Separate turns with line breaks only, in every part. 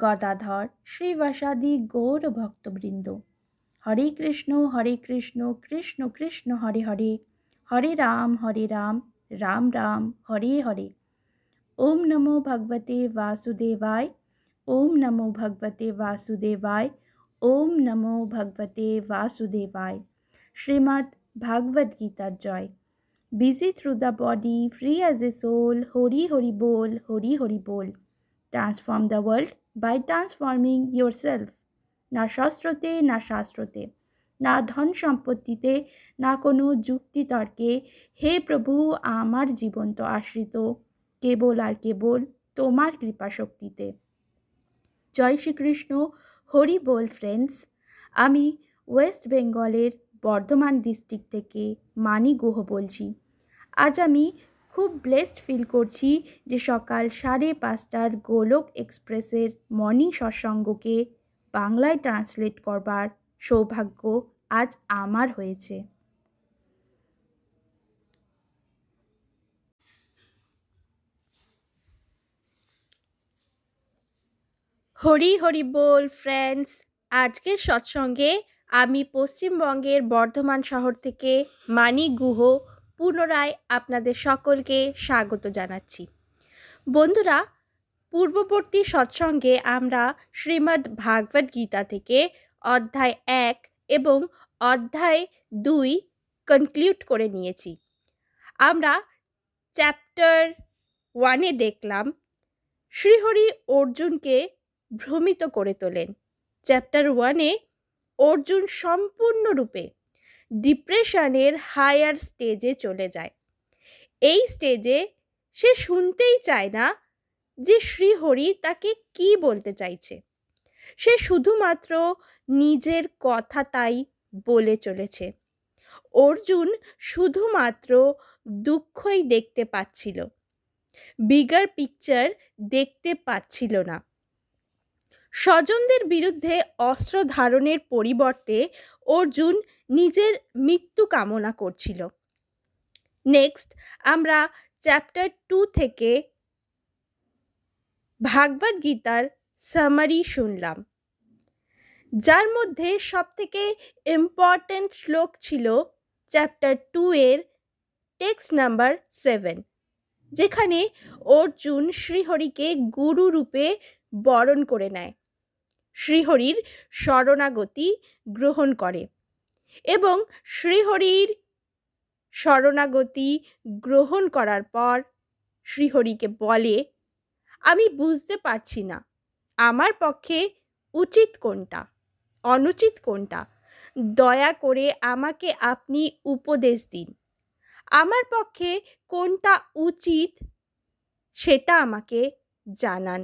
গদাধর শ্রীবাসাদি গৌরভক্তবৃন্দ হরে কৃষ্ণ হরে কৃষ্ণ কৃষ্ণ কৃষ্ণ হরে হরে হরে রাম হরে রাম রাম রাম হরে হরে ওম নমো ভগবতে वासुदेवाय ওম নমো ভগবতে वासुदेवाय ওম নমো ভগবতে वासुदेवाय শ্রীমদ্ ভাগবত গীতার জয় busy through the body free as a soul Hari Hari বোল হরি হরি বোল transform the world by transforming transforming self না শাস্ত্রতে না শাস্ত্রতে না ধন সম্পত্তিতে না কোনো যুক্তিতর্কে হে প্রভু আমার জীবন তো আশ্রিত কেবল আর কেবল তোমার কৃপাশক্তিতে জয় শ্রীকৃষ্ণ হরি বোল ফ্রেন্ডস আমি ওয়েস্ট বেঙ্গলের বর্ধমান ডিস্ট্রিক্ট থেকে মানি গুহ বলছি আজ আমি খুব ব্লেসড ফিল করছি যে সকাল সাড়ে পাঁচটার গোলক এক্সপ্রেসের মর্নিং সৎসঙ্গকে বাংলায় ট্রান্সলেট করবার সৌভাগ্য আজ আমার হয়েছে হরি হরি বল ফ্রেন্ডস আজকের সৎসঙ্গে আমি পশ্চিমবঙ্গের বর্ধমান শহর থেকে মানি গুহ পুনরায় আপনাদের সকলকে স্বাগত জানাচ্ছি বন্ধুরা পূর্ববর্তী সৎসঙ্গে আমরা শ্রীমদ্ ভাগবত গীতা থেকে অধ্যায় এক এবং অধ্যায় দুই কনক্লুড করে নিয়েছি আমরা চ্যাপ্টার ওয়ানে দেখলাম শ্রীহরি অর্জুনকে ভ্রমিত করে তোলেন চ্যাপ্টার ওয়ানে অর্জুন সম্পূর্ণরূপে ডিপ্রেশনের হায়ার স্টেজে চলে যায় এই স্টেজে সে শুনতেই চায় না যে শ্রীহরি তাকে কি বলতে চাইছে সে শুধুমাত্র নিজের কথাটাই বলে চলেছে অর্জুন শুধুমাত্র দুঃখই দেখতে পাচ্ছিল বিগার পিকচার দেখতে পাচ্ছিল না স্বজনদের বিরুদ্ধে অস্ত্র ধারণের পরিবর্তে অর্জুন নিজের মৃত্যু কামনা করছিল নেক্সট আমরা চ্যাপ্টার টু থেকে ভাগবত গীতার সামারি শুনলাম যার মধ্যে সবথেকে ইম্পর্ট্যান্ট শ্লোক ছিল চ্যাপ্টার টু এর টেক্সট নাম্বার সেভেন যেখানে অর্জুন শ্রীহরিকে গুরু রূপে বরণ করে নেয় শ্রীহরির শরণাগতি গ্রহণ করে এবং শ্রীহরির শরণাগতি গ্রহণ করার পর শ্রীহরিকে বলে আমি বুঝতে পারছি না আমার পক্ষে উচিত কোনটা অনুচিত কোনটা দয়া করে আমাকে আপনি উপদেশ দিন আমার পক্ষে কোনটা উচিত সেটা আমাকে জানান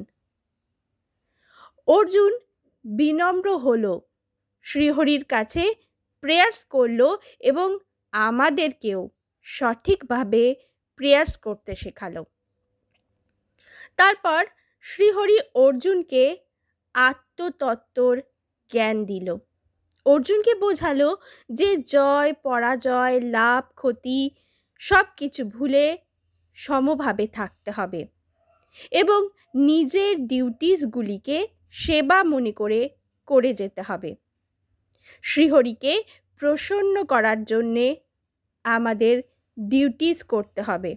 অর্জুন বিনম্র হলো শ্রীহরির কাছে প্রেয়ার্স করল এবং আমাদেরকেও সঠিকভাবে প্রেয়ার্স করতে শেখালো তারপর শ্রীহরি অর্জুনকে আত্মতত্ত্বর জ্ঞান দিল অর্জুনকে বোঝালো যে জয় পরাজয় লাভ ক্ষতি সব কিছু ভুলে সমভাবে থাকতে হবে এবং নিজের ডিউটিসগুলিকে সেবা মনে করে করে যেতে হবে শ্রীহরিকে প্রসন্ন করার জন্যে আমাদের ডিউটিস করতে হবে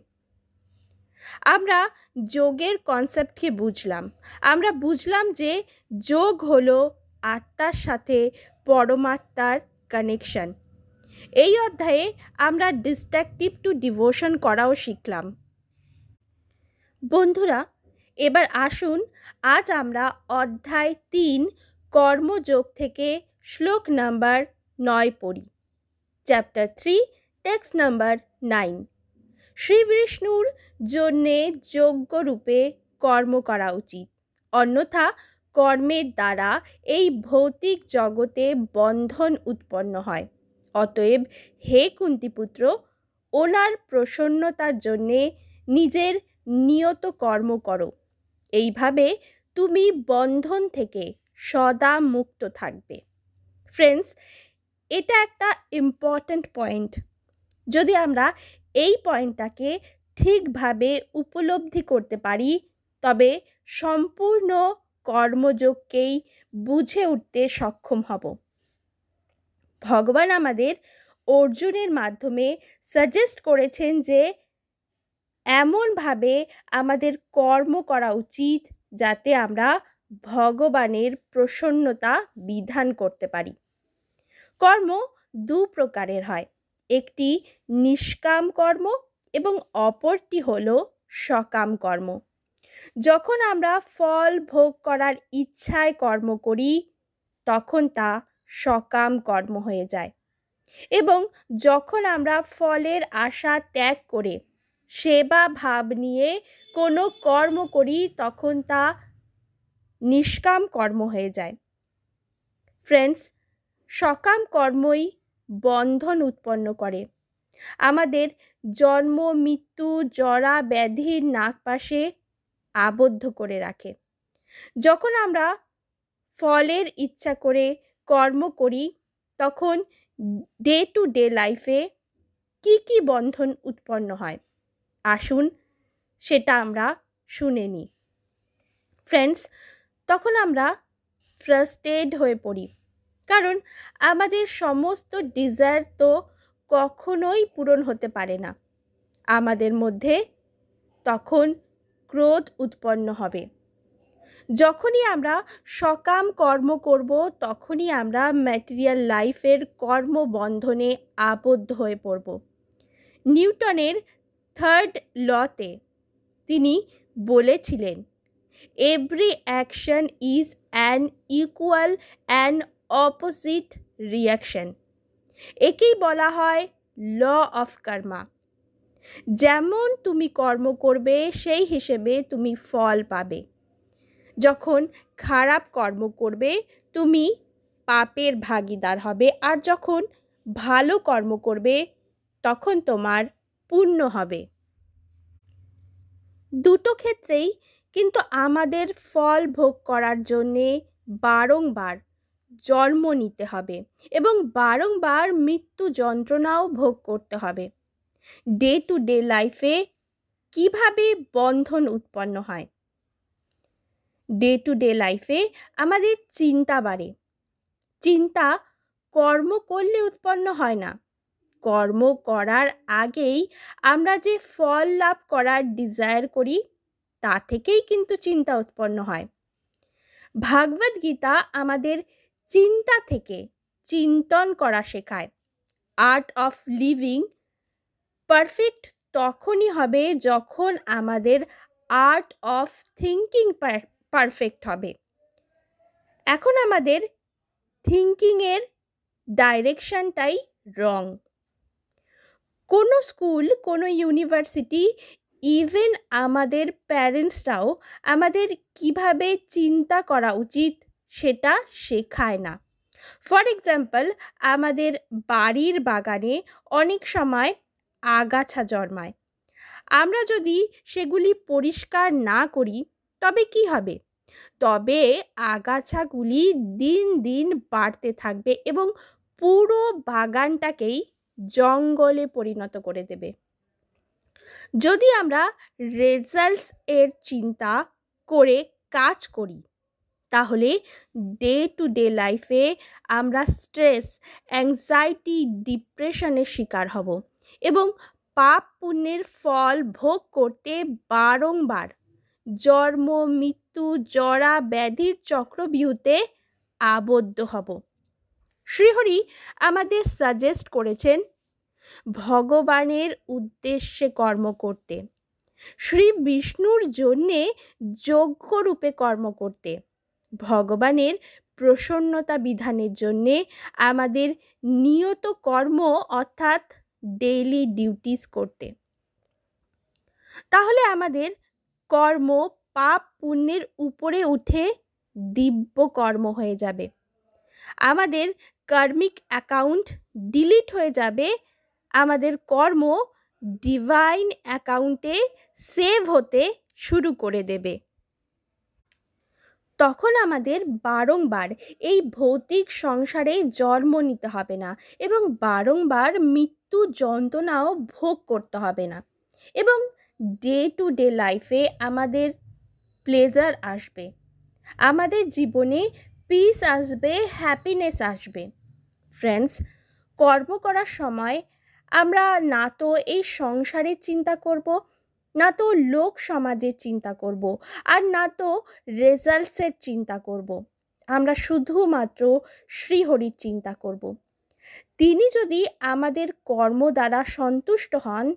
আমরা যোগের কনসেপ্টকে বুঝলাম আমরা বুঝলাম যে যোগ হলো আত্মার সাথে পরমাত্মার কানেকশন এই অধ্যায়ে আমরা ডিস্ট্রাকটিভ টু ডিভোশন করাও শিখলাম বন্ধুরা এবার আসুন আজ আমরা অধ্যায় তিন কর্মযোগ থেকে শ্লোক নাম্বার নয় পড়ি chapter three text number nine শ্রীবিষ্ণুর জন্যে যোগ্যরূপে কর্ম করা উচিত অন্যথা কর্মের দ্বারা এই ভৌতিক জগতে বন্ধন উৎপন্ন হয় অতএব হে কুন্তিপুত্র ওনার প্রসন্নতার জন্যে নিজের নিয়ত কর্ম করো এইভাবে তুমি বন্ধন থেকে সদা মুক্ত থাকবে ফ্রেন্ডস এটা একটা ইম্পর্ট্যান্ট পয়েন্ট যদি আমরা এই পয়েন্টটাকে ঠিকভাবে উপলব্ধি করতে পারি তবে সম্পূর্ণ কর্মযোগকেই বুঝে উঠতে সক্ষম হব ভগবান আমাদের অর্জুনের মাধ্যমে সাজেস্ট করেছেন যে এমনভাবে আমাদের কর্ম করা উচিত যাতে আমরা ভগবানের প্রসন্নতা বিধান করতে পারি কর্ম দু প্রকারের হয় একটি নিষ্কাম কর্ম এবং অপরটি হল সকাম কর্ম যখন আমরা ফল ভোগ করার ইচ্ছায় কর্ম করি তখন তা সকাম কর্ম হয়ে যায় এবং যখন আমরা ফলের আশা ত্যাগ করে সেবা ভাব নিয়ে কোনো কর্ম করি তখন তা নিষ্কাম কর্ম হয়ে যায় ফ্রেন্ডস সকাম কর্মই বন্ধন উৎপন্ন করে আমাদের জন্ম মৃত্যু জরা ব্যাধির নাগপাশে আবদ্ধ করে রাখে যখন আমরা ফলের ইচ্ছা করে কর্ম করি তখন ডে টু ডে লাইফে কি কি বন্ধন উৎপন্ন হয় আসুন সেটা আমরা শুনে নিই ফ্রেন্ডস তখন আমরা ফ্রাস্টেড হয়ে পড়ি কারণ আমাদের সমস্ত ডিজায়ার তো কখনোই পূরণ হতে পারে না আমাদের মধ্যে তখন ক্রোধ উৎপন্ন হবে যখনই আমরা সকাম কর্ম করব তখনই আমরা ম্যাটেরিয়াল লাইফের কর্মবন্ধনে আবদ্ধ হয়ে পড়ব নিউটনের থার্ড লতে তিনি বলেছিলেন every action is an equal an opposite reaction একেই বলা হয় ল অফ কর্মা যেমন তুমি কর্ম করবে সেই হিসেবে তুমি ফল পাবে যখন খারাপ কর্ম করবে তুমি পাপের ভাগিদার হবে আর যখন ভালো কর্ম করবে তখন তোমার পূর্ণ হবে দুটো ক্ষেত্রেই কিন্তু আমাদের ফল ভোগ করার জন্যে বারংবার জন্ম নিতে হবে এবং বারংবার মৃত্যু যন্ত্রণাও ভোগ করতে হবে ডে টু ডে লাইফে কিভাবে বন্ধন উৎপন্ন হয় ডে টু ডে লাইফে আমাদের চিন্তা বাড়ে চিন্তা কর্ম করলে উৎপন্ন হয় না কর্ম করার আগেই আমরা যে ফল লাভ করার ডিজায়ার করি তা থেকেই কিন্তু চিন্তা উৎপন্ন হয় ভাগবত গীতা আমাদের চিন্তা থেকে চিন্তন করা শেখায় আর্ট অফ লিভিং পারফেক্ট তখনই হবে যখন আমাদের আর্ট অফ থিঙ্কিং পারফেক্ট হবে এখন আমাদের থিঙ্কিংয়ের ডাইরেকশানটাই রং কোনো স্কুল কোনো ইউনিভার্সিটি ইভেন আমাদের প্যারেন্টসরাও আমাদের কিভাবে চিন্তা করা উচিত সেটা শেখায় না ফর এক্সাম্পল আমাদের বাড়ির বাগানে অনেক সময় আগাছা জন্মায় আমরা যদি সেগুলি পরিষ্কার না করি তবে কি হবে তবে আগাছাগুলি দিন দিন বাড়তে থাকবে এবং পুরো বাগানটাকেই জঙ্গলে পরিণত করে দেবে যদি আমরা রেজাল্টস এর চিন্তা করে কাজ করি তাহলে ডে টু ডে লাইফে আমরা স্ট্রেস অ্যাংজাইটি ডিপ্রেশনের শিকার হব এবং পাপ পুণ্যের ফল ভোগ করতে বারংবার জন্ম মৃত্যু জরা ব্যাধির চক্রবিহুতে আবদ্ধ হব শ্রীহরি আমাদের সাজেস্ট করেছেন ভগবানের উদ্দেশ্যে কর্ম করতে শ্রী বিষ্ণুর জন্যে যজ্ঞরূপে কর্ম করতে ভগবানের প্রসন্নতা বিধানের জন্যে আমাদের নিয়ত কর্ম অর্থাৎ ডেইলি ডিউটিস করতে তাহলে আমাদের কর্ম পাপ পুণ্যের উপরে উঠে দিব্য কর্ম হয়ে যাবে আমাদের কার্মিক অ্যাকাউন্ট ডিলিট হয়ে যাবে আমাদের কর্ম ডিভাইন অ্যাকাউন্টে সেভ হতে শুরু করে দেবে তখন আমাদের বারংবার এই ভৌতিক সংসারে জন্ম নিতে হবে না এবং বারংবার মৃত্যু যন্ত্রণাও ভোগ করতে হবে না এবং ডে টু ডে লাইফে আমাদের প্লেজার আসবে আমাদের জীবনে পিস আসবে হ্যাপিনেস আসবে ফ্রেন্ডস কর্ম করার সময় আমরা না তো এই সংসারের চিন্তা করব না তো লোক সমাজের চিন্তা করব আর না তো রেজাল্টসের চিন্তা করব আমরা শুধুমাত্র শ্রীহরির চিন্তা করব তিনি যদি আমাদের কর্ম দ্বারা সন্তুষ্ট হন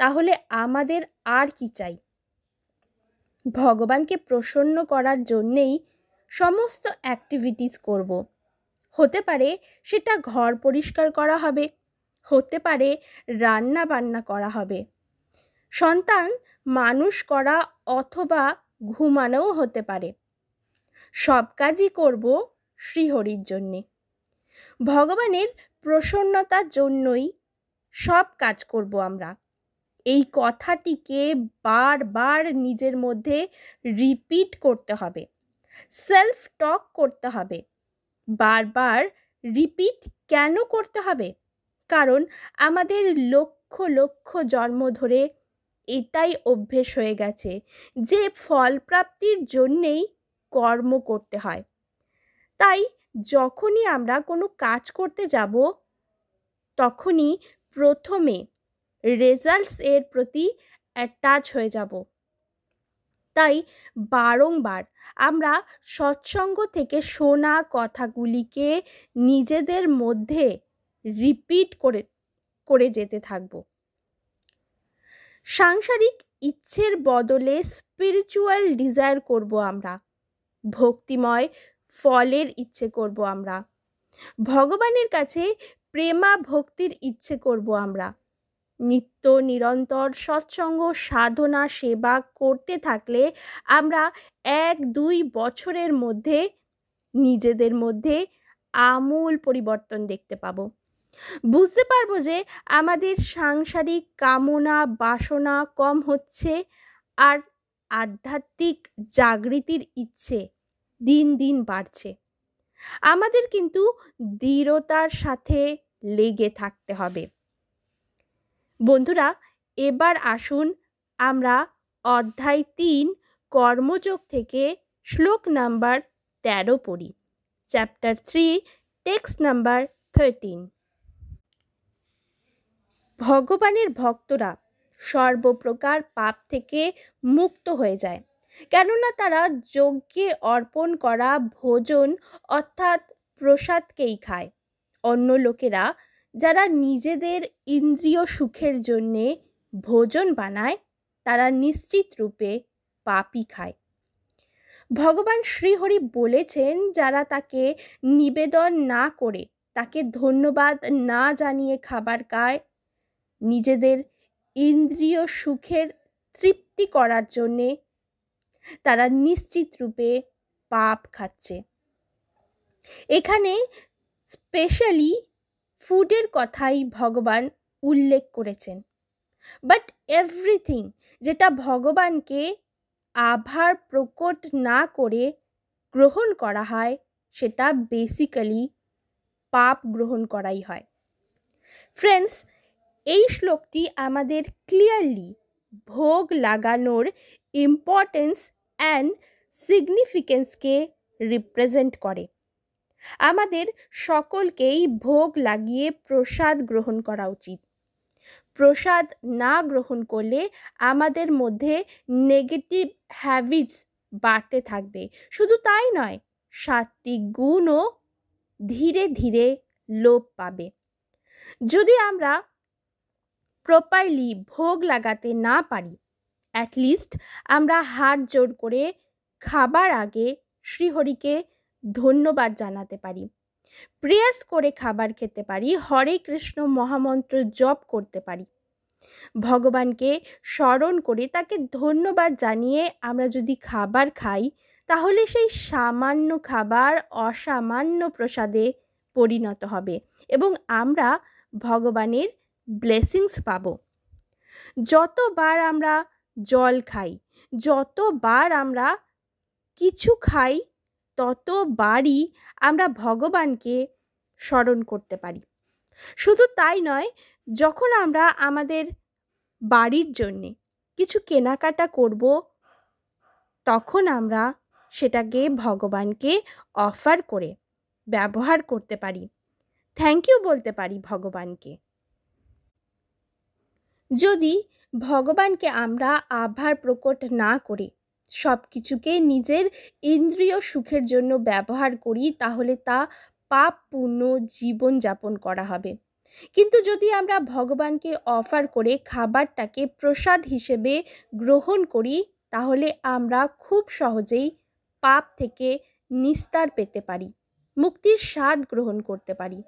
তাহলে আমাদের আর কি চাই ভগবানকে প্রসন্ন করার জন্যেই সমস্ত অ্যাক্টিভিটিস করবো হতে পারে সেটা ঘর পরিষ্কার করা হবে হতে পারে রান্না বান্না করা হবে সন্তান মানুষ করা অথবা ঘুমানোও হতে পারে সব কাজই করব শ্রীহরির জন্যে ভগবানের প্রসন্নতার জন্যই সব কাজ করব আমরা এই কথাটিকে বারবার নিজের মধ্যে রিপিট করতে হবে সেলফ টক করতে হবে বারবার রিপিট কেন করতে হবে কারণ আমাদের লক্ষ লক্ষ জন্ম ধরে এটাই অভ্যেস হয়ে গেছে যে ফল প্রাপ্তির জন্যেই কর্ম করতে হয় তাই যখনই আমরা কোনো কাজ করতে যাব তখনই প্রথমে রেজাল্টস এর প্রতি অ্যাটাচ হয়ে যাব তাই বারংবার আমরা সৎসঙ্গ থেকে শোনা কথাগুলিকে নিজেদের মধ্যে রিপিট করে করে যেতে থাকব সাংসারিক ইচ্ছের বদলে স্পিরিচুয়াল ডিজায়ার করব আমরা ভক্তিময় ফলের ইচ্ছে করব আমরা ভগবানের কাছে প্রেমা ভক্তির ইচ্ছে করব আমরা নিত্য নিরন্তর সৎসঙ্গ সাধনা সেবা করতে থাকলে আমরা এক দুই বছরের মধ্যে নিজেদের মধ্যে আমূল পরিবর্তন দেখতে পাবো বুঝতে পারবো যে আমাদের সাংসারিক কামনা বাসনা কম হচ্ছে আর আধ্যাত্মিক জাগৃতির ইচ্ছে দিন দিন বাড়ছে আমাদের কিন্তু দৃঢ়তার সাথে লেগে থাকতে হবে বন্ধুরা এবার আসুন আমরা অধ্যায় তিন কর্মযোগ থেকে শ্লোক নাম্বার তেরো পড়ি chapter three text number thirteen ভগবানের ভক্তরা সর্বপ্রকার পাপ থেকে মুক্ত হয়ে যায় কেননা তারা যজ্ঞে অর্পণ করা ভোজন অর্থাৎ প্রসাদকেই খায় অন্য লোকেরা যারা নিজেদের ইন্দ্রিয় সুখের জন্যে ভোজন বানায় তারা নিশ্চিত রূপে পাপই খায় ভগবান শ্রীহরি বলেছেন যারা তাকে নিবেদন না করে তাকে ধন্যবাদ না জানিয়ে খাবার খায় নিজেদের ইন্দ্রিয় সুখের তৃপ্তি করার জন্যে তারা নিশ্চিত রূপে পাপ খাচ্ছে এখানে স্পেশালি ফুডের কথাই ভগবান উল্লেখ করেছেন বাট এভরিথিং যেটা ভগবানকে আভার প্রকট না করে গ্রহণ করা হয় সেটা বেসিক্যালি পাপ গ্রহণ করাই হয় ফ্রেন্ডস এই শ্লোকটি আমাদের ক্লিয়ারলি ভোগ লাগানোর ইম্পর্টেন্স অ্যান্ড সিগনিফিকেন্সকে রিপ্রেজেন্ট করে আমাদের সকলকেই ভোগ লাগিয়ে প্রসাদ গ্রহণ করা উচিত প্রসাদ না গ্রহণ করলে আমাদের মধ্যে নেগেটিভ হ্যাবিটস বাড়তে থাকবে শুধু তাই নয় সাত্ত্বিক গুণও ধীরে ধীরে লোপ পাবে যদি আমরা প্রপারলি ভোগ লাগাতে না পারি অ্যাটলিস্ট আমরা হাত জোর করে খাবার আগে শ্রীহরিকে ধন্যবাদ জানাতে পারি প্রেয়ার্স করে খাবার খেতে পারি হরে কৃষ্ণ মহামন্ত্র জপ করতে পারি ভগবানকে স্মরণ করে তাকে ধন্যবাদ জানিয়ে আমরা যদি খাবার খাই তাহলে সেই সামান্য খাবার অসামান্য প্রসাদে পরিণত হবে এবং আমরা ভগবানের ব্লেসিংস পাব যতবার আমরা জল খাই যতবার আমরা কিছু খাই ততবারই আমরা ভগবানকে স্মরণ করতে পারি শুধু তাই নয় যখন আমরা আমাদের বাড়ির জন্যে কিছু কেনাকাটা করব তখন আমরা সেটাকে ভগবানকে অফার করে ব্যবহার করতে পারি থ্যাংক ইউ বলতে পারি ভগবানকে যদি ভগবানকে আমরা আভার প্রকট না করে সব কিছুকে নিজের ইন্দ্রিয় সুখের জন্য ব্যবহার করি তাহলে তা পাপ পূর্ণ জীবনযাপন করা হবে কিন্তু যদি আমরা ভগবানকে অফার করে খাবারটাকে প্রসাদ হিসেবে গ্রহণ করি তাহলে আমরা খুব সহজেই পাপ থেকে নিস্তার পেতে পারি মুক্তির স্বাদ গ্রহণ করতে পারি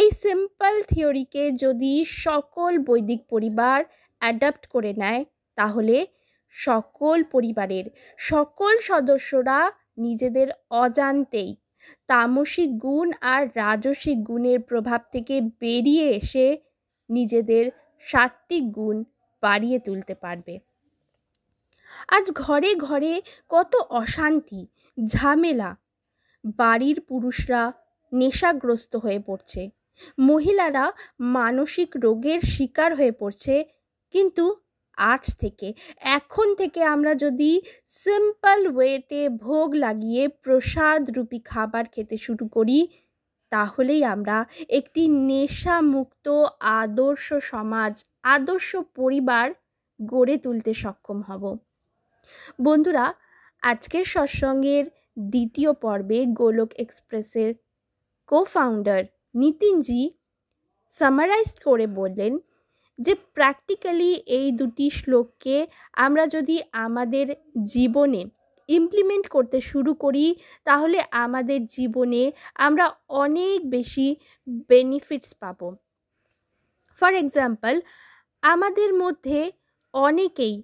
এই সিম্পল থিওরিকে যদি সকল বৈদিক পরিবার অ্যাডাপ্ট করে নেয় তাহলে সকল পরিবারের সকল সদস্যরা নিজেদের অজান্তেই তামসিক গুণ আর রাজসিক গুণের প্রভাব থেকে বেরিয়ে এসে নিজেদের সাত্বিক গুণ বাড়িয়ে তুলতে পারবে আজ ঘরে ঘরে কত অশান্তি ঝামেলা বাড়ির পুরুষরা নেশাগ্রস্ত হয়ে পড়ছে মহিলারা মানসিক রোগের শিকার হয়ে পড়ছে কিন্তু আজ থেকে এখন থেকে আমরা যদি সিম্পল ওয়েতে ভোগ লাগিয়ে প্রসাদ রূপী খাবার খেতে শুরু করি তাহলেই আমরা একটি নেশামুক্ত আদর্শ সমাজ আদর্শ পরিবার গড়ে তুলতে সক্ষম হব বন্ধুরা আজকের সৎসঙ্গের দ্বিতীয় পর্বে গোলক এক্সপ্রেসের কোফাউন্ডার নিতিনজি সামারাইজড করে বললেন যে প্র্যাকটিক্যালি এই দুটি শ্লোককে আমরা যদি আমাদের জীবনে ইমপ্লিমেন্ট করতে শুরু করি তাহলে আমাদের জীবনে আমরা অনেক বেশি বেনিফিটস পাবো ফর এক্সাম্পল আমাদের মধ্যে অনেকেই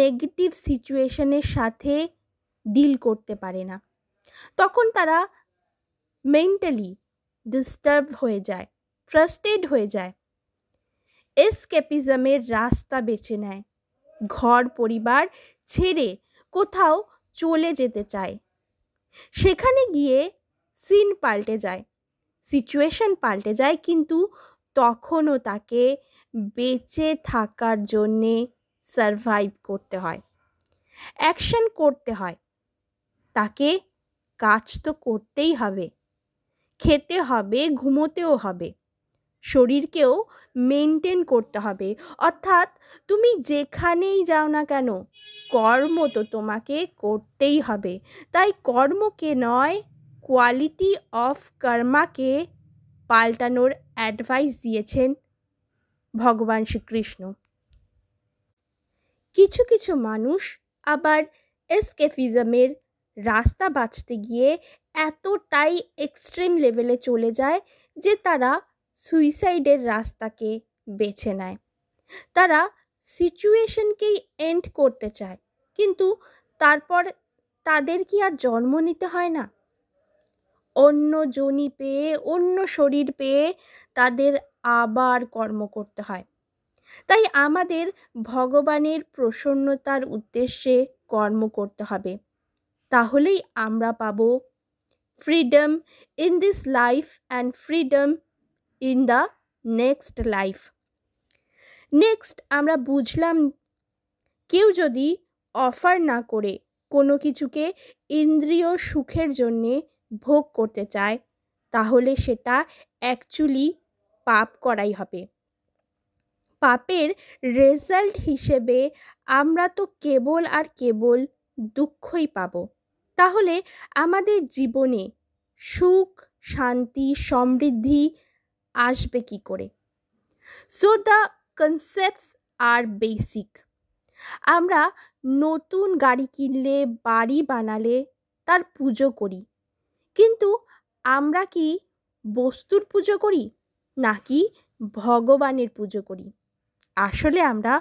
নেগেটিভ সিচুয়েশনের সাথে ডিল করতে পারে না তখন তারা মেন্টালি ডিস্টার্ব হয়ে যায় ফ্রাস্টেড হয়ে যায় এসকেপিজমের রাস্তা বেছে নেয় ঘর পরিবার ছেড়ে কোথাও চলে যেতে চায় সেখানে গিয়ে সিন পাল্টে যায় সিচুয়েশন পাল্টে যায় কিন্তু তখনও তাকে বেঁচে থাকার জন্যে সারভাইভ করতে হয় অ্যাকশন করতে হয় তাকে কাজ তো করতেই হবে খেতে হবে ঘুমোতেও হবে শরীরকেও মেনটেন করতে হবে অর্থাৎ তুমি যেখানেই যাও না কেন কর্ম তো তোমাকে করতেই হবে তাই কর্মকে নয় কোয়ালিটি অফ কর্মাকে পাল্টানোর অ্যাডভাইস দিয়েছেন ভগবান শ্রীকৃষ্ণ কিছু কিছু মানুষ আবার এসকেফিজমের রাস্তা বাঁচতে গিয়ে এতটাই এক্সট্রিম লেভেলে চলে যায় যে তারা সুইসাইডের রাস্তাকে বেছে নেয় তারা সিচুয়েশনকেই এন্ড করতে চায় কিন্তু তারপর তাদের কি আর জন্ম নিতে হয় না অন্য জনি পেয়ে অন্য শরীর পেয়ে তাদের আবার কর্ম করতে হয় তাই আমাদের ভগবানের প্রসন্নতার উদ্দেশ্যে কর্ম করতে হবে তাহলেই আমরা পাব freedom in this life and freedom in the next life next আমরা বুঝলাম কেউ যদি অফার না করে কোনো কিছুকে ইন্দ্রিয় সুখের জন্যে ভোগ করতে চায় তাহলে সেটা অ্যাকচুয়ালি পাপ করাই হবে পাপের রেজাল্ট হিসেবে আমরা তো কেবল আর কেবল দুঃখই পাব তাহলে আমাদের জীবনে সুখ শান্তি সমৃদ্ধি আসবে কি করে so the concepts are basic আমরা নতুন গাড়ি কিনলে বাড়ি বানালে তার পুজো করি কিন্তু আমরা কি বস্তুর পুজো করি নাকি ভগবানের পুজো করি আসলে আমরা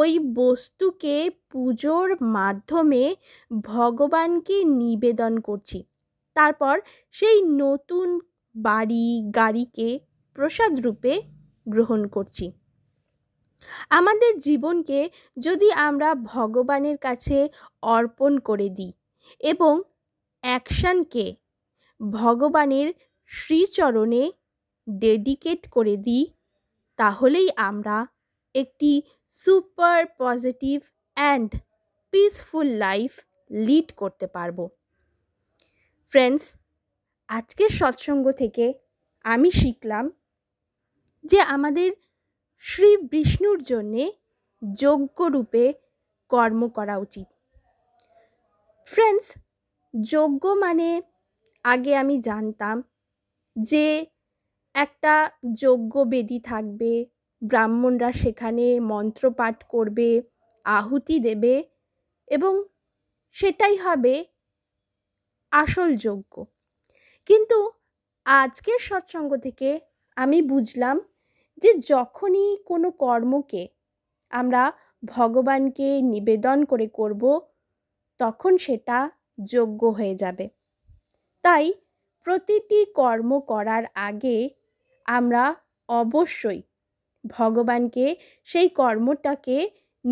ওই বস্তুকে পুজোর মাধ্যমে ভগবানকে নিবেদন করছি তারপর সেই নতুন বাড়ি গাড়িকে প্রসাদ রূপে গ্রহণ করছি আমাদের জীবনকে যদি আমরা ভগবানের কাছে অর্পণ করে দিই এবং অ্যাকশানকে ভগবানের শ্রীচরণে ডেডিকেট করে দিই তাহলেই আমরা একটি super positive and peaceful life lead করতে পারব ফ্রেন্ডস আজকের সৎসঙ্গ থেকে আমি শিখলাম যে আমাদের শ্রী বিষ্ণুর জন্যে যজ্ঞরূপে কর্ম করা উচিত ফ্রেন্ডস যজ্ঞ মানে আগে আমি জানতাম যে একটা যজ্ঞ বেদি থাকবে ব্রাহ্মণরা সেখানে মন্ত্র পাঠ করবে আহুতি দেবে এবং সেটাই হবে আসল যজ্ঞ কিন্তু আজকের সৎসঙ্গ থেকে আমি বুঝলাম যে যখনই কোনো কর্মকে আমরা ভগবানকে নিবেদন করে করব তখন সেটা যোগ্য হয়ে যাবে তাই প্রতিটি কর্ম করার আগে আমরা অবশ্যই ভগবানকে সেই কর্মটাকে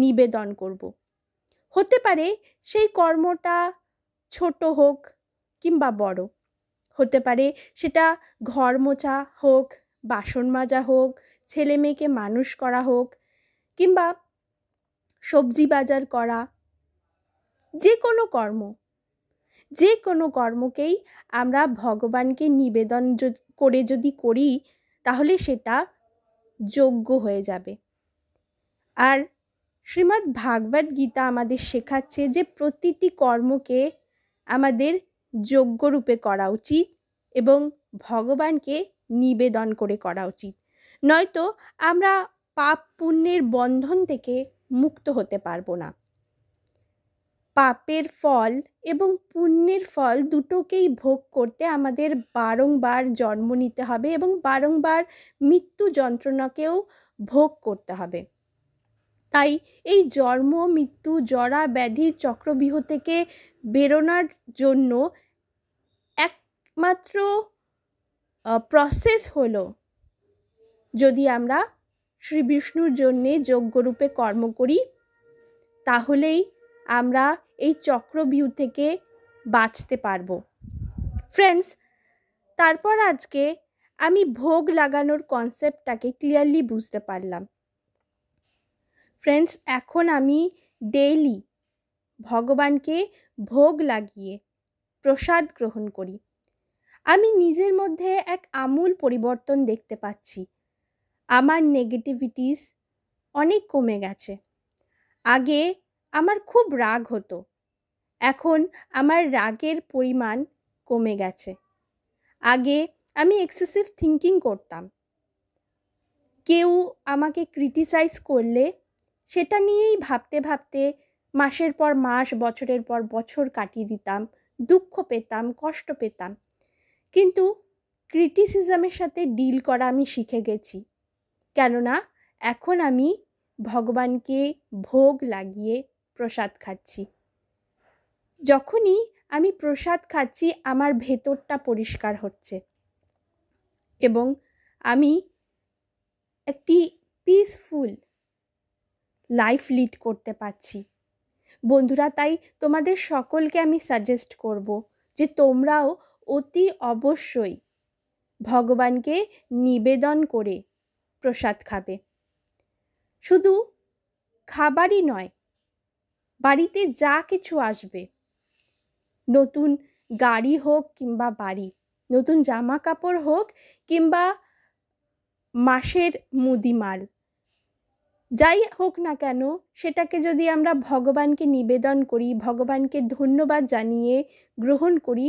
নিবেদন করব হতে পারে সেই কর্মটা ছোট হোক কিংবা বড় হতে পারে সেটা ঘর মোছা হোক বাসন মাজা হোক ছেলে মেয়েকে মানুষ করা হোক কিংবা সবজি বাজার করা যে কোনো কর্ম যে কোনো কর্মকেই আমরা ভগবানকে নিবেদন করে যদি করি তাহলে সেটা যোগ্য হয়ে যাবে আর শ্রীমদ্ ভাগবত গীতা আমাদের শেখাচ্ছে যে প্রতিটি কর্মকে আমাদের যোগ্যরূপে করা উচিত এবং ভগবানকে নিবেদন করে করা উচিত নয়তো আমরা পাপ পুণ্যের বন্ধন থেকে মুক্ত হতে পারবো না পাপের ফল এবং পুণ্যের ফল দুটোকেই ভোগ করতে আমাদের বারংবার জন্ম নিতে হবে এবং বারংবার মৃত্যু যন্ত্রণাকেও ভোগ করতে হবে তাই এই জন্ম মৃত্যু জরা ব্যাধির চক্রবিহ থেকে বেরোনোর জন্য একমাত্র প্রসেস হলো যদি আমরা শ্রী বিষ্ণুর জন্যে যজ্ঞরূপে কর্ম করি তাহলেই আমরা এই চক্রভিউ থেকে বাঁচতে পারবো ফ্রেন্ডস তারপর আজকে আমি ভোগ লাগানোর কনসেপ্টটাকে ক্লিয়ারলি বুঝতে পারলাম ফ্রেন্ডস এখন আমি ডেইলি ভগবানকে ভোগ লাগিয়ে প্রসাদ গ্রহণ করি আমি নিজের মধ্যে এক আমূল পরিবর্তন দেখতে পাচ্ছি আমার নেগেটিভিটিস অনেক কমে গেছে আগে আমার খুব রাগ হতো এখন আমার রাগের পরিমাণ কমে গেছে আগে আমি এক্সেসিভ থিঙ্কিং করতাম কেউ আমাকে ক্রিটিসাইজ করলে সেটা নিয়েই ভাবতে ভাবতে মাসের পর মাস বছরের পর বছর কাটিয়ে দিতাম দুঃখ পেতাম কষ্ট পেতাম কিন্তু ক্রিটিসিজমের সাথে ডিল করা আমি শিখে গেছি কেননা এখন আমি ভগবানকে ভোগ লাগিয়ে প্রসাদ খাচ্ছি যখনই আমি প্রসাদ খাচ্ছি আমার ভেতরটা পরিষ্কার হচ্ছে এবং আমি একটি পিসফুল লাইফ লিড করতে পারছি বন্ধুরা তাই তোমাদের সকলকে আমি সাজেস্ট করব যে তোমরাও অতি অবশ্যই ভগবানকে নিবেদন করে প্রসাদ খাবে শুধু খাবারই নয় বাড়িতে যা কিছু আসবে নতুন গাড়ি হোক কিংবা বাড়ি নতুন জামা কাপড় হোক কিংবা মাসের মুদিমাল যাই হোক না কেন সেটাকে যদি আমরা ভগবানকে নিবেদন করি ভগবানকে ধন্যবাদ জানিয়ে গ্রহণ করি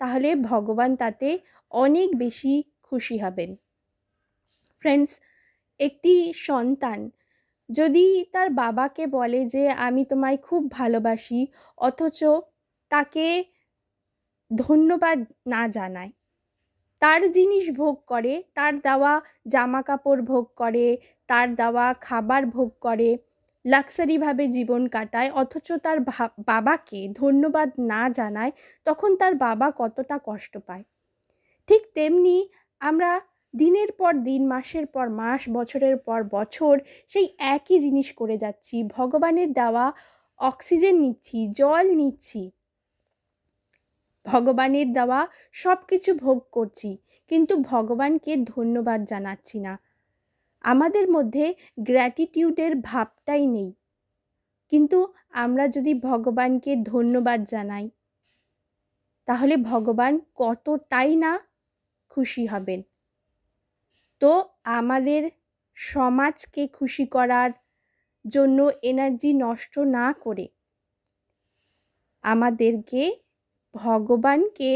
তাহলে ভগবান তাতে অনেক বেশি খুশি হবেন ফ্রেন্ডস একটি সন্তান যদি তার বাবাকে বলে যে আমি তোমায় খুব ভালোবাসি অথচ তাকে ধন্যবাদ না জানায় তার জিনিস ভোগ করে তার দেওয়া জামা কাপড় ভোগ করে তার দেওয়া খাবার ভোগ করে লাক্সারিভাবে জীবন কাটায় অথচ তার বাবাকে ধন্যবাদ না জানায় তখন তার বাবা কতটা কষ্ট পায় ঠিক তেমনি আমরা দিনের পর দিন মাসের পর মাস বছরের পর বছর সেই একই জিনিস করে যাচ্ছি ভগবানের দেওয়া অক্সিজেন নিচ্ছি জল নিচ্ছি ভগবানের দেওয়া সব কিছু ভোগ করছি কিন্তু ভগবানকে ধন্যবাদ জানাচ্ছি না আমাদের মধ্যে গ্র্যাটিটিউডের ভাবটাই নেই কিন্তু আমরা যদি ভগবানকে ধন্যবাদ জানাই তাহলে ভগবান কতটাই না খুশি হবেন তো আমাদের সমাজকে খুশি করার জন্য এনার্জি নষ্ট না করে আমাদেরকে ভগবানকে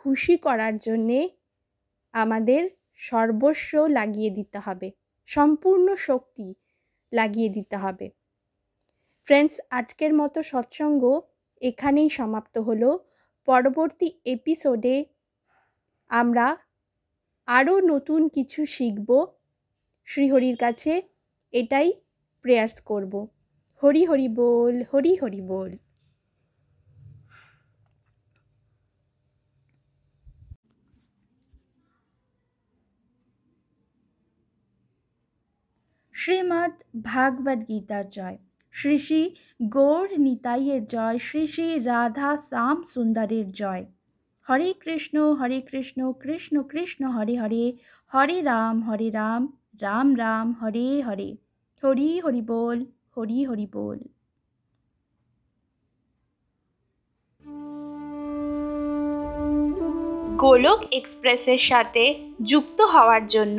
খুশি করার জন্যে আমাদের সর্বস্ব লাগিয়ে দিতে হবে সম্পূর্ণ শক্তি লাগিয়ে দিতে হবে ফ্রেন্ডস আজকের মতো সৎসঙ্গ এখানেই সমাপ্ত হলো পরবর্তী এপিসোডে আমরা আরও নতুন কিছু শিখব শ্রীহরির কাছে এটাই প্রেয়ার্স করব হরি হরি বল হরি হরি বল শ্রীমৎ ভাগবত গীতার জয় শ্রী শ্রী গৌর নিতাইয়ের জয় শ্রী শ্রী রাধা শ্যাম সুন্দরের জয় হরে কৃষ্ণ হরে কৃষ্ণ কৃষ্ণ কৃষ্ণ হরে হরে হরে রাম হরে রাম রাম রাম হরে হরে হরি হরি বল হরি হরি বল গোলক এক্সপ্রেসের সাথে যুক্ত হওয়ার জন্য